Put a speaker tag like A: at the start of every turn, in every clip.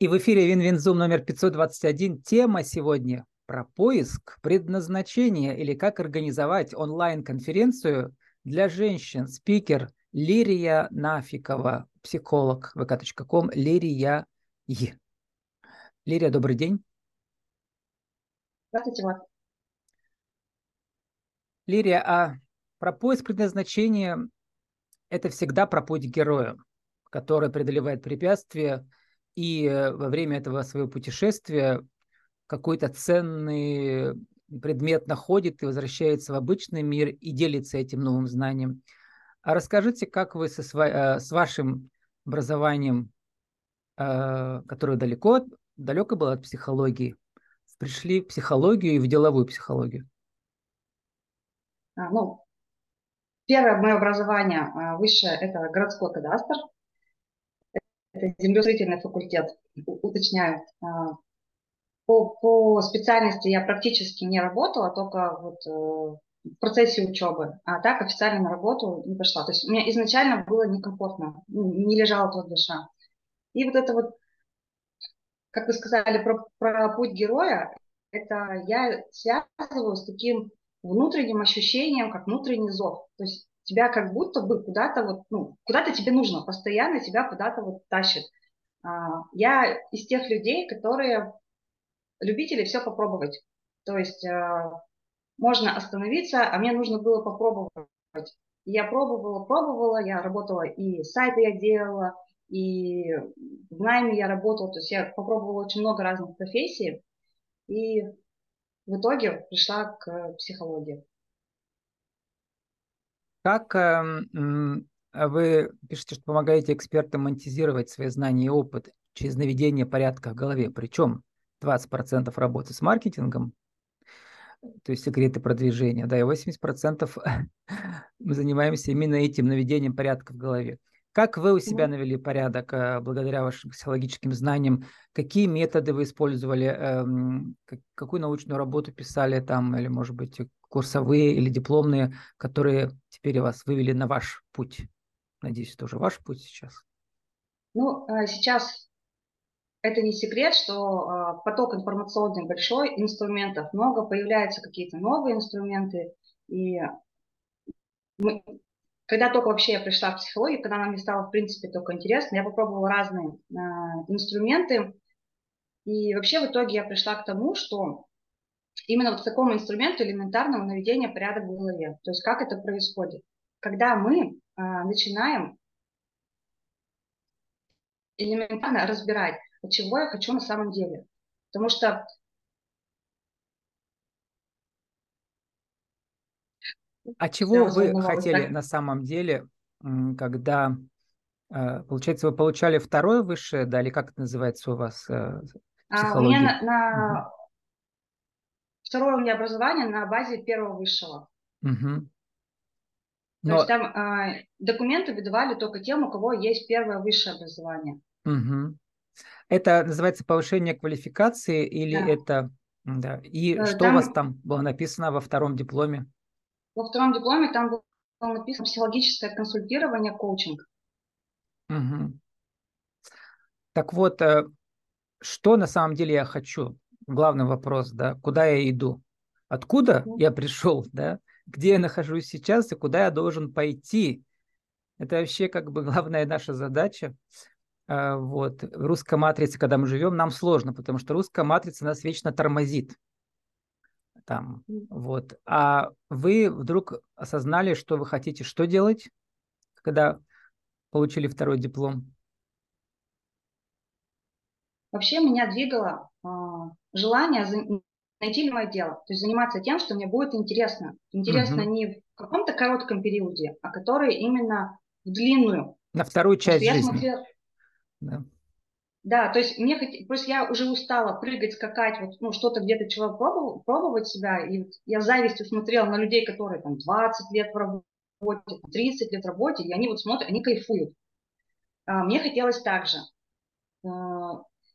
A: И в эфире WinWinZoom номер 521. Тема сегодня про поиск предназначения или как организовать онлайн-конференцию для женщин. Спикер Лирия Нафикова, психолог vk.com, Лирия Е. Лирия, добрый день.
B: Здравствуйте, Влад.
A: Лирия, а про поиск предназначения – это всегда про путь героя, который преодолевает препятствия – и э, во время этого своего путешествия какой-то ценный предмет находит и возвращается в обычный мир и делится этим новым знанием. А расскажите, как вы со сва- э, с вашим образованием, э, которое далеко, далеко было от психологии, пришли в психологию и в деловую психологию?
B: А, ну, первое мое образование высшее – это городской кадастр это землеустроительный факультет, уточняю. А, по, по специальности я практически не работала, только вот э, в процессе учебы, а так официально на работу не пошла. То есть мне изначально было некомфортно, не лежала тут душа. И вот это вот, как вы сказали про, про путь героя, это я связываю с таким внутренним ощущением, как внутренний зов. То есть тебя как будто бы куда-то вот, ну, куда-то тебе нужно, постоянно тебя куда-то вот тащит. А, я из тех людей, которые любители все попробовать. То есть а, можно остановиться, а мне нужно было попробовать. Я пробовала, пробовала, я работала и сайты я делала, и в найме я работала, то есть я попробовала очень много разных профессий, и в итоге пришла к психологии.
A: Как эм, вы пишете, что помогаете экспертам монетизировать свои знания и опыт через наведение порядка в голове, причем 20% работы с маркетингом, то есть секреты продвижения, да, и 80% мы занимаемся именно этим наведением порядка в голове. Как вы у себя навели порядок э, благодаря вашим психологическим знаниям? Какие методы вы использовали? Эм, какую научную работу писали там? Или, может быть, курсовые или дипломные, которые теперь вас вывели на ваш путь? Надеюсь, это уже ваш путь сейчас.
B: Ну, э, сейчас это не секрет, что э, поток информационный большой, инструментов много, появляются какие-то новые инструменты. И мы, когда только вообще я пришла в психологию, когда она мне стала, в принципе, только интересно, я попробовала разные э, инструменты. И вообще в итоге я пришла к тому, что именно вот к такому инструменту элементарного наведения порядка в голове. То есть как это происходит? Когда мы э, начинаем элементарно разбирать, от чего я хочу на самом деле. Потому что
A: А чего вы хотели на самом деле, когда, э, получается, вы получали второе высшее, да, или как это называется у вас? Психология?
B: А, у меня на, на... Угу. второе у меня образование на базе первого высшего. Угу. То Но... есть там а, документы выдавали только тем, у кого есть первое высшее образование.
A: Угу. Это называется повышение квалификации или да. это... Да. И там... Э, что у вас там было написано во втором дипломе?
B: Во втором дипломе там было написано психологическое консультирование, коучинг.
A: Угу. Так вот, э, что на самом деле я хочу? Главный вопрос, да, куда я иду? Откуда я пришел, да? Где я нахожусь сейчас и куда я должен пойти? Это вообще как бы главная наша задача. А, вот. В русской матрице, когда мы живем, нам сложно, потому что русская матрица нас вечно тормозит там, вот. А вы вдруг осознали, что вы хотите что делать, когда получили второй диплом?
B: Вообще меня двигало желание найти любое дело, то есть заниматься тем, что мне будет интересно. Интересно угу. не в каком-то коротком периоде, а который именно в длинную.
A: На вторую часть жизни. Смотрела,
B: да. Да, то есть мне хот... просто я уже устала прыгать, скакать, вот, ну, что-то где-то чего пробовать, пробовать себя. И вот я завистью смотрела на людей, которые там 20 лет в работе, 30 лет в работе, и они вот смотрят, они кайфуют. А, мне хотелось так же.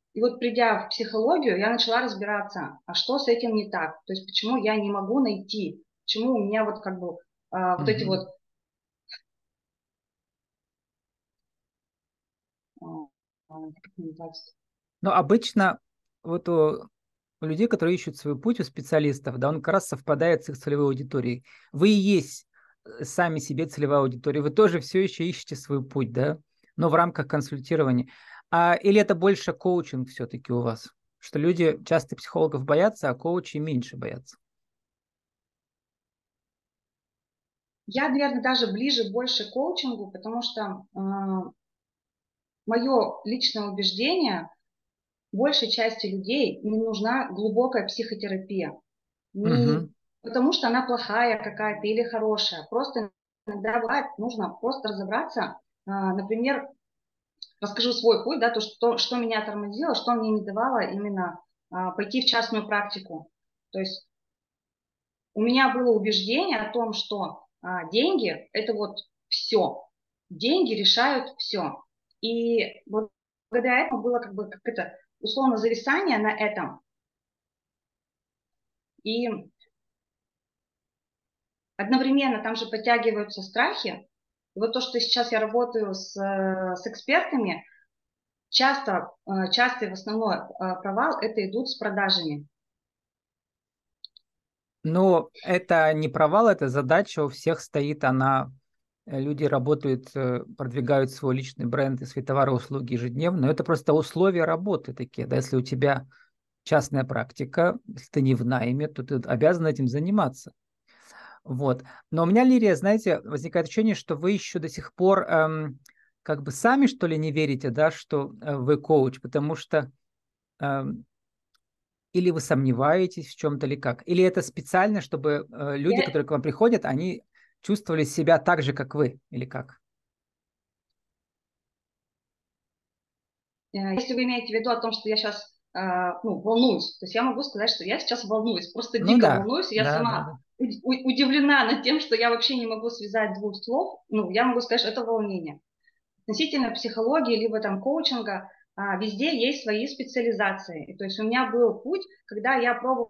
B: А, и вот придя в психологию, я начала разбираться, а что с этим не так? То есть почему я не могу найти, почему у меня вот как бы а, вот mm-hmm. эти вот
A: Но обычно вот у, у людей, которые ищут свой путь, у специалистов, да, он как раз совпадает с их целевой аудиторией. Вы и есть э, сами себе целевая аудитория, вы тоже все еще ищете свой путь, да, но в рамках консультирования. А, или это больше коучинг все-таки у вас? Что люди часто психологов боятся, а коучи меньше боятся?
B: Я, наверное, даже ближе больше к коучингу, потому что э, мое личное убеждение, большей части людей не нужна глубокая психотерапия. Не угу. потому что она плохая какая-то или хорошая. Просто иногда бывает, нужно просто разобраться. Э, например, расскажу свой путь, да, то, что, что меня тормозило, что мне не давало именно э, пойти в частную практику. То есть у меня было убеждение о том, что а, деньги – это вот все. Деньги решают все. И благодаря этому было как бы как это условно зависание на этом. И одновременно там же подтягиваются страхи. И вот то, что сейчас я работаю с, с экспертами, часто, э, часто и в основной э, провал это идут с продажами.
A: Но это не провал, это задача у всех стоит, она э, люди работают, э, продвигают свой личный бренд и свои товары, услуги ежедневно, но это просто условия работы такие, да, если у тебя частная практика, если ты не в найме, то ты обязан этим заниматься. Вот. Но у меня, Лирия, знаете, возникает ощущение, что вы еще до сих пор эм, как бы сами, что ли, не верите, да, что э, вы коуч, потому что эм, или вы сомневаетесь в чем-то или как? Или это специально, чтобы э, люди, Я... которые к вам приходят, они чувствовали себя так же, как вы, или как?
B: Э, если вы имеете в виду о том, что я сейчас э, ну, волнуюсь, то есть я могу сказать, что я сейчас волнуюсь, просто ну, дико да. волнуюсь, я да, сама. Удивлена над тем, что я вообще не могу связать двух слов, ну, я могу сказать, что это волнение. Относительно психологии, либо там коучинга, а, везде есть свои специализации. То есть у меня был путь, когда я пробовала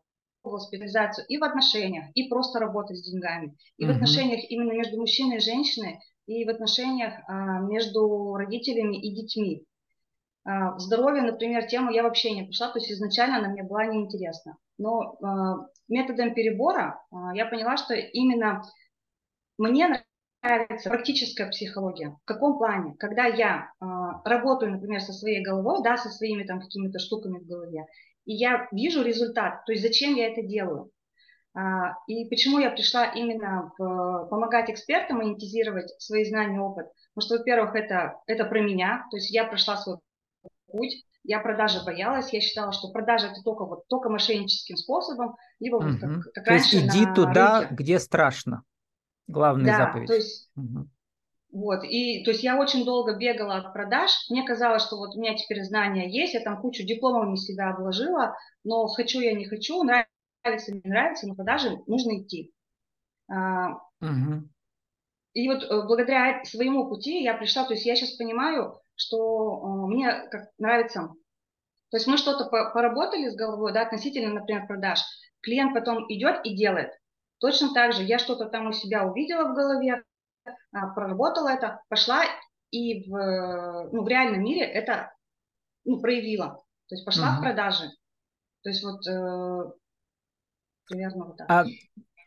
B: специализацию и в отношениях, и просто работать с деньгами, и uh-huh. в отношениях именно между мужчиной и женщиной, и в отношениях а, между родителями и детьми. А, в здоровье, например, тему я вообще не пошла, то есть изначально она мне была неинтересна. Но а, методом перебора а, я поняла, что именно мне нравится практическая психология. В каком плане? Когда я э, работаю, например, со своей головой, да, со своими там какими-то штуками в голове, и я вижу результат, то есть зачем я это делаю. А, и почему я пришла именно в, помогать экспертам монетизировать свои знания и опыт? Потому что, во-первых, это, это про меня, то есть я прошла свой путь, я продажи боялась, я считала, что продажа это только вот только мошенническим способом, либо угу. вот как, как
A: то раньше есть иди туда, рынке. где страшно. Главная
B: да,
A: заповедь.
B: То есть, угу. Вот, и то есть я очень долго бегала от продаж. Мне казалось, что вот у меня теперь знания есть, я там кучу дипломов на себя обложила, но хочу я не хочу, нравится не нравится, на продажи нужно идти. Угу. И вот э, благодаря своему пути я пришла, то есть я сейчас понимаю, что э, мне как нравится, то есть мы что-то поработали с головой, да, относительно, например, продаж, клиент потом идет и делает. Точно так же я что-то там у себя увидела в голове, а, проработала это, пошла и в, ну, в реальном мире это ну, проявила. То есть пошла угу. в продажи. То есть вот э, примерно вот так.
A: А,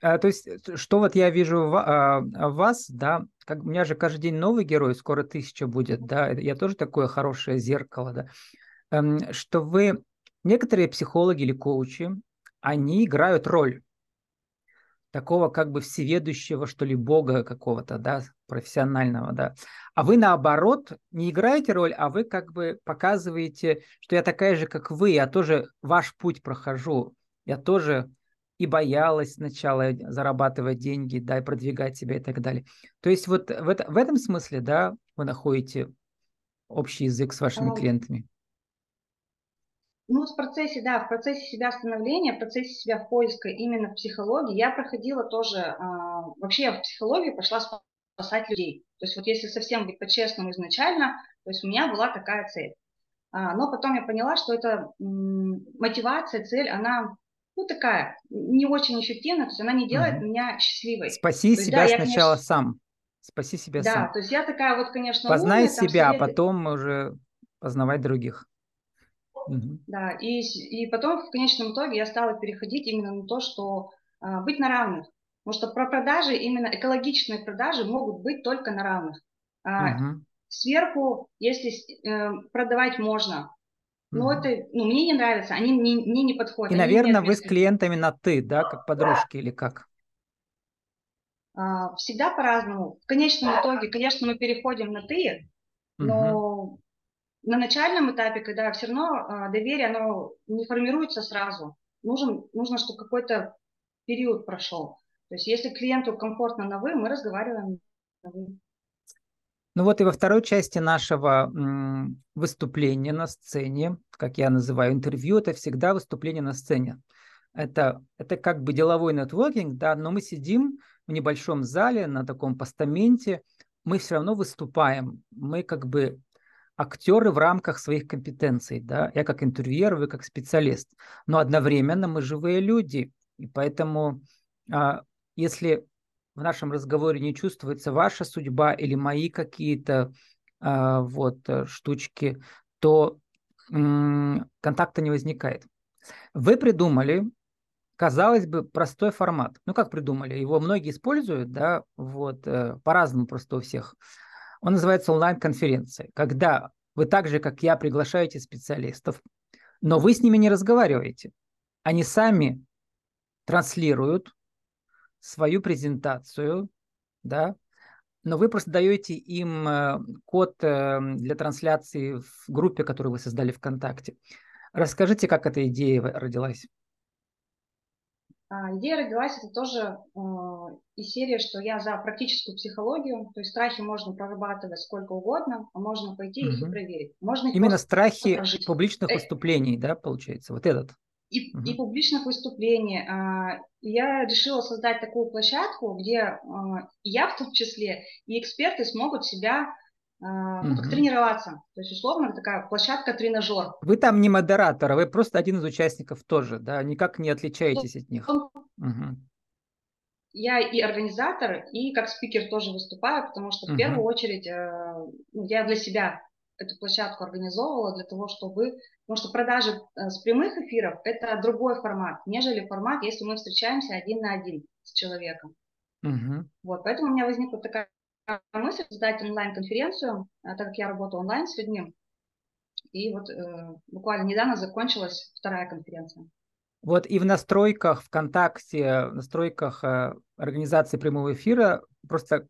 A: а, то есть что вот я вижу в, а, в вас, да, как у меня же каждый день новый герой, скоро тысяча будет, да, я тоже такое хорошее зеркало, да, эм, что вы, некоторые психологи или коучи, они играют роль такого как бы всеведущего, что ли, бога какого-то, да, профессионального, да. А вы наоборот не играете роль, а вы как бы показываете, что я такая же, как вы, я тоже ваш путь прохожу, я тоже и боялась сначала зарабатывать деньги, да, и продвигать себя и так далее. То есть вот в, это, в этом смысле, да, вы находите общий язык с вашими клиентами.
B: Ну, в процессе, да, в процессе себя становления, в процессе себя поиска именно в психологии я проходила тоже, а, вообще я в психологию пошла спасать людей. То есть вот если совсем быть по-честному изначально, то есть у меня была такая цель. А, но потом я поняла, что эта мотивация, цель, она ну, такая, не очень эффективна, то есть она не делает угу. меня счастливой.
A: Спаси
B: есть,
A: себя да, сначала конечно... сам. Спаси себя
B: да,
A: сам.
B: Да, то есть я такая вот, конечно,
A: Познай умная, себя, а потом уже познавать других.
B: Угу. Да, и, и потом в конечном итоге я стала переходить именно на то, что а, быть на равных. Потому что про продажи, именно экологичные продажи могут быть только на равных. А, угу. Сверху, если э, продавать можно, но угу. это ну, мне не нравится, они мне, мне не подходят.
A: И, наверное, вы с клиентами на «ты», да, как подружки или как?
B: А, всегда по-разному. В конечном итоге, конечно, мы переходим на «ты», но угу. на начальном этапе, когда все равно а, доверие, оно не формируется сразу. Нужен, нужно, чтобы какой-то период прошел. То есть если клиенту комфортно на «вы», мы разговариваем на «вы».
A: Ну вот и во второй части нашего выступления на сцене, как я называю интервью, это всегда выступление на сцене. Это, это как бы деловой нетворкинг, да, но мы сидим в небольшом зале на таком постаменте, мы все равно выступаем, мы как бы актеры в рамках своих компетенций, да, я как интервьюер, вы как специалист, но одновременно мы живые люди, и поэтому а, если в нашем разговоре не чувствуется ваша судьба или мои какие-то а, вот э, штучки, то м- контакта не возникает. Вы придумали, казалось бы, простой формат. Ну как придумали? Его многие используют, да, вот э, по-разному просто у всех. Он называется онлайн-конференция, когда вы так же, как я, приглашаете специалистов, но вы с ними не разговариваете. Они сами транслируют свою презентацию, да, но вы просто даете им э, код э, для трансляции в группе, которую вы создали ВКонтакте. Расскажите, как эта идея родилась?
B: А, идея родилась, это тоже э, из серии, что я за практическую психологию, то есть страхи можно прорабатывать сколько угодно, а можно пойти угу. их и проверить. Можно
A: Именно страхи прожить. публичных э, выступлений, да, получается, вот этот?
B: И, угу. и публичных выступлений. А, я решила создать такую площадку, где а, я в том числе и эксперты смогут себя Uh, ну, как тренироваться. То есть, условно, такая площадка-тренажер.
A: Вы там не модератор, а вы просто один из участников тоже, да? Никак не отличаетесь от них. Угу.
B: Я и организатор, и как спикер тоже выступаю, потому что в угу. первую очередь э, ну, я для себя эту площадку организовывала для того, чтобы... Потому что продажи э, с прямых эфиров – это другой формат, нежели формат, если мы встречаемся один на один с человеком. Угу. Вот, поэтому у меня возникла такая мысль создать онлайн-конференцию, э, так как я работаю онлайн с людьми. И вот э, буквально недавно закончилась вторая конференция.
A: Вот и в настройках ВКонтакте, в настройках э, организации прямого эфира, просто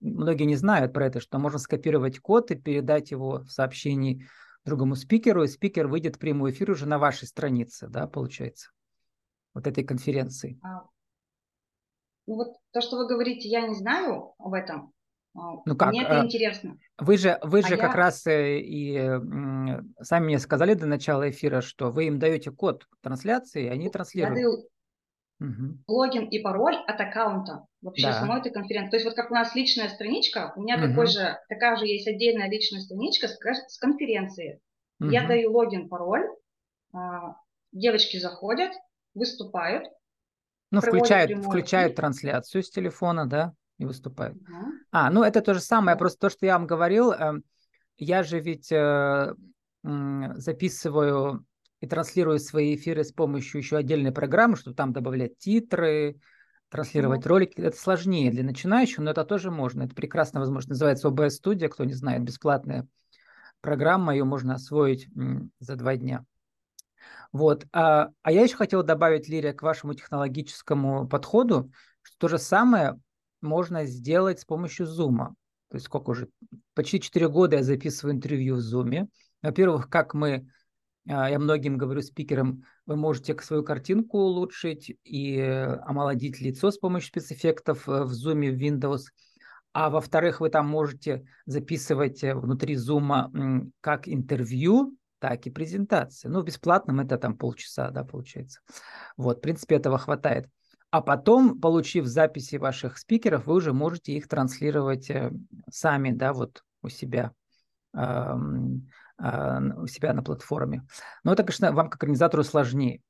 A: многие не знают про это, что можно скопировать код и передать его в сообщении другому спикеру, и спикер выйдет в прямой эфир уже на вашей странице, да, получается, вот этой конференции. А,
B: ну вот то, что вы говорите, я не знаю об этом,
A: ну как? Мне это э, интересно. Вы же, вы а же я... как раз э, и сами мне сказали до начала эфира, что вы им даете код трансляции, и они транслируют. Я даю
B: угу. логин и пароль от аккаунта вообще да. самой этой конференции. То есть вот как у нас личная страничка, у меня угу. такой же, такая же есть отдельная личная страничка с, с конференции. Угу. Я даю логин, пароль, а, девочки заходят, выступают.
A: Ну, включают, включают трансляцию с телефона, да? И выступают. Uh-huh. А, ну это то же самое, просто то, что я вам говорил, э, я же ведь э, записываю и транслирую свои эфиры с помощью еще отдельной программы, чтобы там добавлять титры, транслировать uh-huh. ролики. Это сложнее для начинающих, но это тоже можно. Это прекрасно возможно. Называется OBS Studio, кто не знает, бесплатная программа, ее можно освоить за два дня. Вот. А, а я еще хотел добавить, Лирия, к вашему технологическому подходу, что то же самое можно сделать с помощью Zoom. То есть сколько уже? Почти 4 года я записываю интервью в Zoom. Во-первых, как мы, а, я многим говорю спикерам, вы можете свою картинку улучшить и омолодить лицо с помощью спецэффектов э, в Zoom, в Windows. А во-вторых, вы там можете записывать э, внутри Zoom как интервью, так и презентации. Ну, в бесплатном это там полчаса, да, получается. Вот, в принципе, этого хватает. А потом, получив записи ваших спикеров, вы уже можете их транслировать э, сами, да, вот у себя, а, у себя на платформе. Но это, конечно, вам как организатору сложнее.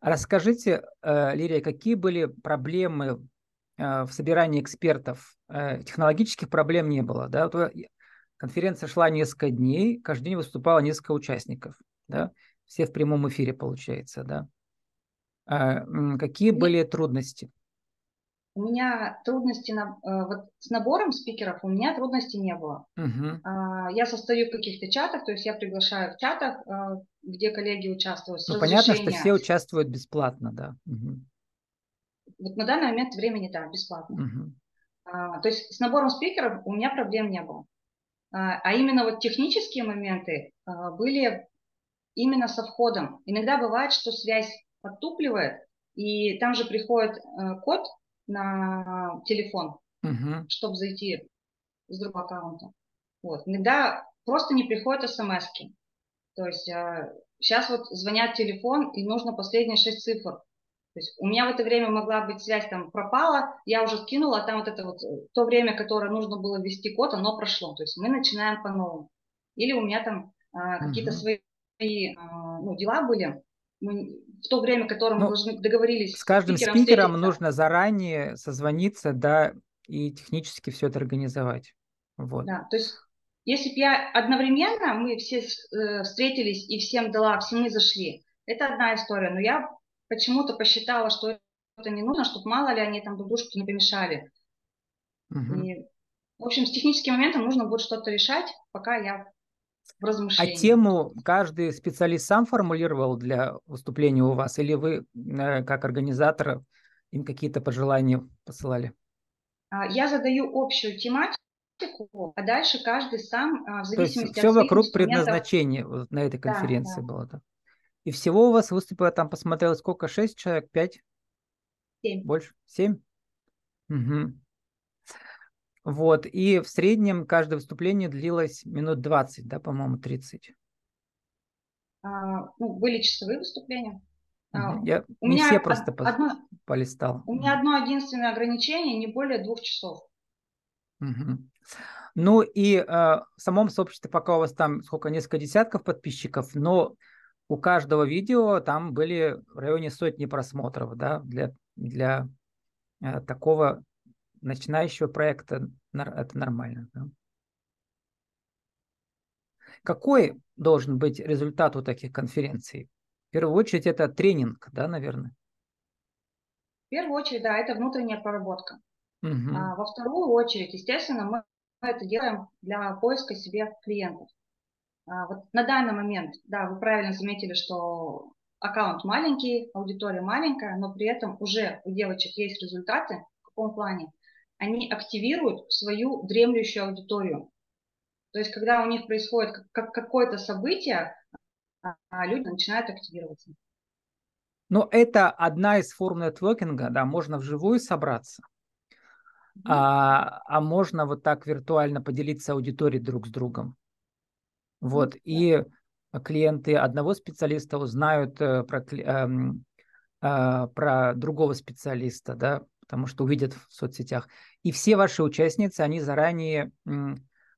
A: Расскажите, э, Лирия, какие были проблемы э, в собирании экспертов? Технологических проблем не было, да? Конференция шла несколько дней, каждый день выступало несколько участников, да? все в прямом эфире, получается, да. А, какие были трудности?
B: У меня трудности на, э, вот с набором спикеров у меня трудностей не было.
A: Угу.
B: Я состою в каких-то чатах, то есть я приглашаю в чатах, где коллеги участвуют.
A: ну, понятно, что все участвуют бесплатно, да.
B: Угу. Вот на данный момент времени, да, бесплатно.
A: Угу.
B: То есть с набором спикеров у меня проблем не было. А, а именно вот технические моменты а, были именно со входом. Иногда бывает, что связь подтупливает, и там же приходит э, код на телефон,
A: uh
B: чтобы зайти с другого аккаунта. Вот. Иногда просто не приходят смс -ки. То есть сейчас а, вот звонят телефон, и нужно последние шесть цифр. То есть у меня в это время могла быть связь там пропала, я уже скинула, а там вот это вот э, то время, которое нужно было ввести код, оно прошло. То есть мы начинаем по новому. Или у меня там а, какие-то свои а, ну, дела были, мы, в то время, которое ну, мы должны, договорились
A: с каждым спикером, спикером нужно заранее созвониться, да, и технически все это организовать. Вот.
B: Да, то есть если бы я одновременно, мы все э, встретились и всем дала, все мы зашли, это одна история, но я почему-то посчитала, что это не нужно, чтобы мало ли они там друг дружке не помешали.
A: Угу. И,
B: в общем, с техническим моментом нужно будет что-то решать, пока я в размышлении.
A: А тему каждый специалист сам формулировал для выступления у вас, или вы, э, как организатор, им какие-то пожелания посылали?
B: А, я задаю общую тематику, а дальше каждый сам, а, в зависимости
A: То есть все вокруг предназначения вот на этой конференции да, да. было, да? И всего у вас выступило, там посмотрел, сколько, шесть человек, пять?
B: Семь.
A: Больше? Семь? Угу. Вот, и в среднем каждое выступление длилось минут 20, да, по-моему, 30.
B: А, ну, были часовые выступления.
A: Угу. Я у не меня все просто одно, полистал.
B: У меня одно единственное ограничение, не более двух часов.
A: Угу. Ну и э, в самом сообществе пока у вас там сколько, несколько десятков подписчиков, но у каждого видео там были в районе сотни просмотров, да, для, для э, такого начинающего проекта это нормально. Да? Какой должен быть результат у таких конференций? В первую очередь это тренинг, да, наверное?
B: В первую очередь, да, это внутренняя проработка.
A: Угу.
B: А во вторую очередь, естественно, мы это делаем для поиска себе клиентов. А, вот на данный момент, да, вы правильно заметили, что аккаунт маленький, аудитория маленькая, но при этом уже у девочек есть результаты. В каком плане? Они активируют свою дремлющую аудиторию. То есть, когда у них происходит как какое-то событие, а люди начинают активироваться.
A: Но это одна из форм нетворкинга, да, можно вживую собраться, mm-hmm. а, а можно вот так виртуально поделиться аудиторией друг с другом. Вот, и клиенты одного специалиста узнают э, про, эм, э, про другого специалиста, да, потому что увидят в соцсетях. И все ваши участницы, они заранее,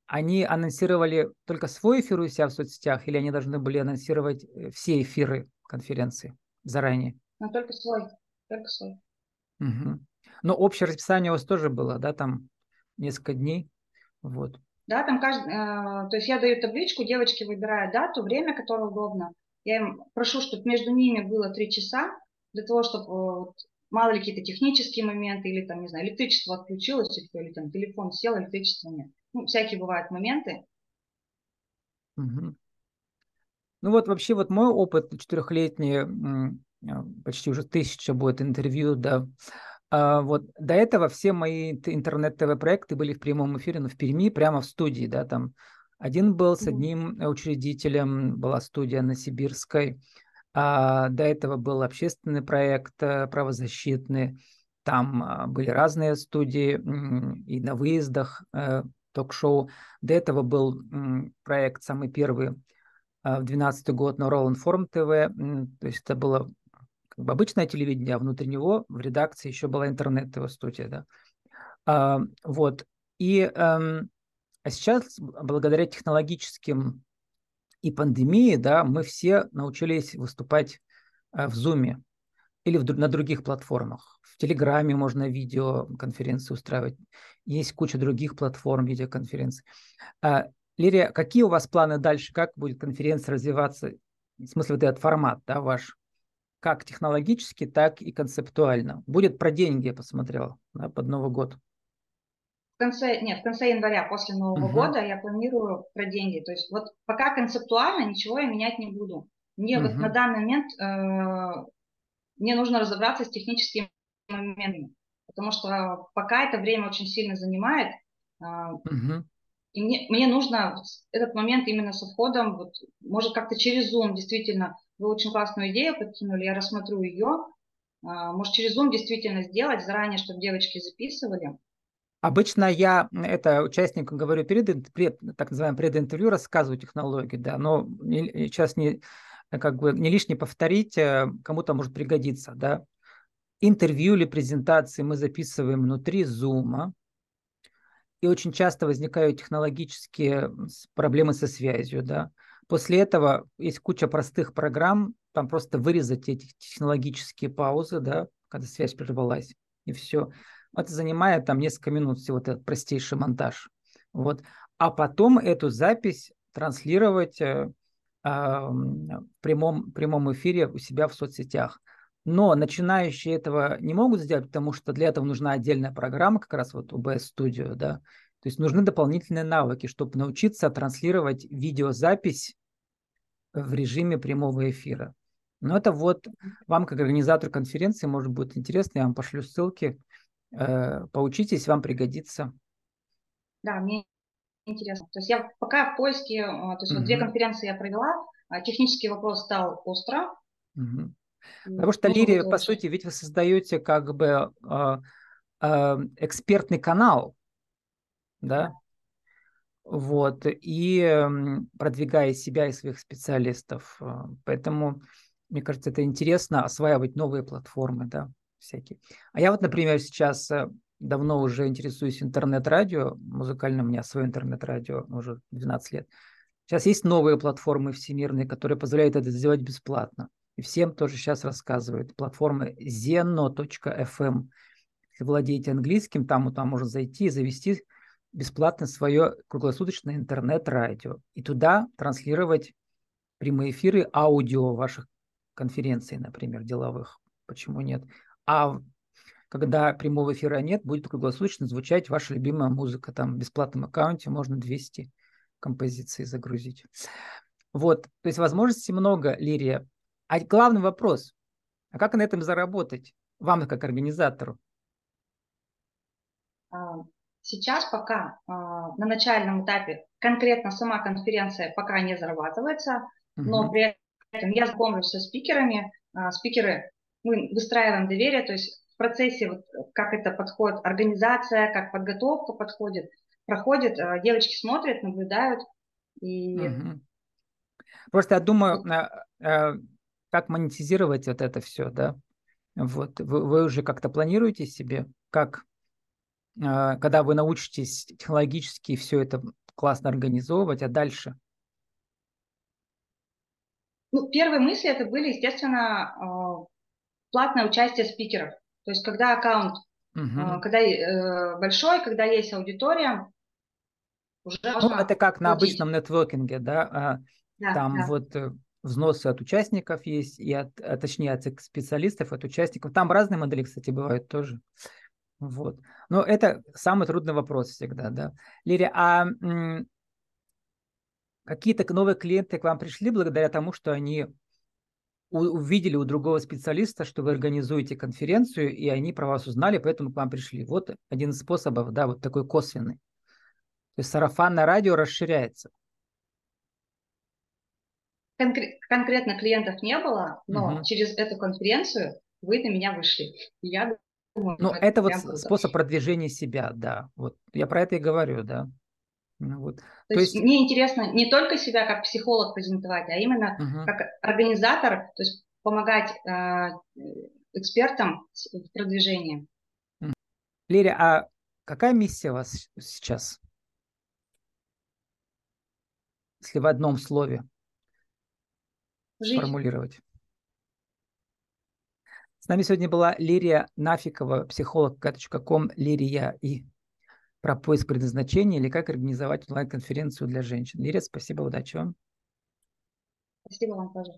A: они анонсировали только свой эфир у себя в соцсетях, или они должны были анонсировать э, все эфиры конференции заранее?
B: Ну, только свой, только свой.
A: Угу. Но общее расписание у вас тоже было, да, там несколько дней, вот.
B: Да, там каждый, э, то есть я даю табличку, девочки выбирают дату, время, которое удобно. Я им прошу, чтобы между ними было три часа, для того, чтобы э, мало ли какие-то технические моменты, или там, не знаю, электричество отключилось, или там телефон сел, электричества нет. Ну, всякие бывают моменты.
A: Угу. Ну вот вообще вот мой опыт четырехлетний, э, почти уже тысяча будет интервью, да, а, вот до этого все мои интернет-ТВ-проекты были в прямом эфире, но в Перми, прямо в студии, да, там один был с одним учредителем, была студия на Сибирской, а до этого был общественный проект э, правозащитный, там а, были разные студии и на выездах э, ток-шоу. До этого был проект самый первый а, в 2012 год на Roll Inform TV, то есть это было как бы обычное телевидение, а внутри него в редакции еще была интернет-студия, да. А, вот. И а, а сейчас, благодаря технологическим и пандемии, да, мы все научились выступать а, в Zoom или в, на других платформах. В Телеграме можно видеоконференции устраивать. Есть куча других платформ видеоконференций. А, Лирия, какие у вас планы дальше? Как будет конференция развиваться в смысле вот этот формат, да, ваш, как технологически, так и концептуально. Будет про деньги, я посмотрел, да, под Новый год.
B: В конце, нет, в конце января, после Нового угу. года, я планирую про деньги. То есть вот пока концептуально ничего я менять не буду. Мне угу. вот на данный момент э, мне нужно разобраться с техническими моментами, потому что пока это время очень сильно занимает. Э, угу. И мне, мне нужно этот момент именно со входом, вот, может, как-то через Zoom, действительно, вы очень классную идею подкинули, я рассмотрю ее. А, может, через Zoom действительно сделать заранее, чтобы девочки записывали.
A: Обычно я это участникам говорю перед, пред, так называемым прединтервью, рассказываю технологию, да, но сейчас не, как бы не лишне повторить, э, кому-то может пригодиться, да. Интервью или презентации мы записываем внутри Zoom, и очень часто возникают технологические проблемы со связью, да. После этого есть куча простых программ, там просто вырезать эти технологические паузы, да, когда связь прервалась, и все. Это занимает там несколько минут всего этот простейший монтаж. Вот. А потом эту запись транслировать э, э, в прямом, прямом эфире у себя в соцсетях. Но начинающие этого не могут сделать, потому что для этого нужна отдельная программа, как раз вот OBS Studio, да. То есть нужны дополнительные навыки, чтобы научиться транслировать видеозапись в режиме прямого эфира. Но это вот вам, как организатор конференции, может быть интересно, я вам пошлю ссылки. Э, поучитесь, вам пригодится.
B: Да, мне интересно. То есть я пока в поиске, э, то есть угу. вот две конференции я провела, а технический вопрос стал остро,
A: угу. Потому что Лирия, по сути, ведь вы создаете как бы э, э, экспертный канал, да, вот, и продвигая себя и своих специалистов. Э, поэтому, мне кажется, это интересно осваивать новые платформы, да, всякие. А я вот, например, сейчас э, давно уже интересуюсь интернет-радио, музыкально у меня свое интернет-радио уже 12 лет. Сейчас есть новые платформы всемирные, которые позволяют это сделать бесплатно. И всем тоже сейчас рассказывают. Платформа zeno.fm. Если владеете английским, там, там можно зайти и завести бесплатно свое круглосуточное интернет-радио. И туда транслировать прямые эфиры аудио ваших конференций, например, деловых. Почему нет? А когда прямого эфира нет, будет круглосуточно звучать ваша любимая музыка. Там в бесплатном аккаунте можно 200 композиций загрузить. Вот, то есть возможностей много, Лирия. А главный вопрос, а как на этом заработать вам как организатору?
B: А, сейчас пока а, на начальном этапе конкретно сама конференция пока не зарабатывается, но угу. при этом я знакомлюсь со спикерами. А, спикеры, мы выстраиваем доверие, то есть в процессе, вот, как это подходит, организация, как подготовка подходит, проходит, девочки смотрят, наблюдают. И... Угу.
A: Просто я думаю, как монетизировать вот это все, да? Вот вы, вы уже как-то планируете себе, как, э, когда вы научитесь технологически все это классно организовывать, а дальше?
B: Ну, первые мысли это были, естественно, э, платное участие спикеров. То есть, когда аккаунт, угу. когда э, большой, когда есть аудитория,
A: уже ну, это как на обычном нетворкинге, да? А, да Там да. вот взносы от участников есть, и от, а точнее от специалистов, от участников. Там разные модели, кстати, бывают тоже. Вот. Но это самый трудный вопрос всегда, да. Лири, а какие-то новые клиенты к вам пришли благодаря тому, что они увидели у другого специалиста, что вы организуете конференцию, и они про вас узнали, поэтому к вам пришли. Вот один из способов, да, вот такой косвенный. То есть сарафанное радио расширяется
B: конкр- конкретно клиентов не было, но угу. через эту конференцию вы на меня вышли. я
A: думаю, ну, это, это вот способ продвижения себя, да. Вот я про это и говорю, да.
B: Ну, вот. То, то есть, есть мне интересно не только себя как психолог презентовать, а именно угу. как организатор, то есть помогать э, экспертам в продвижении.
A: Лерия, а какая миссия у вас сейчас? Если в одном слове. Жить. сформулировать. С нами сегодня была Лирия Нафикова, психолог ком Лирия и про поиск предназначения или как организовать онлайн-конференцию для женщин. Лирия, спасибо, удачи вам.
B: Спасибо вам тоже.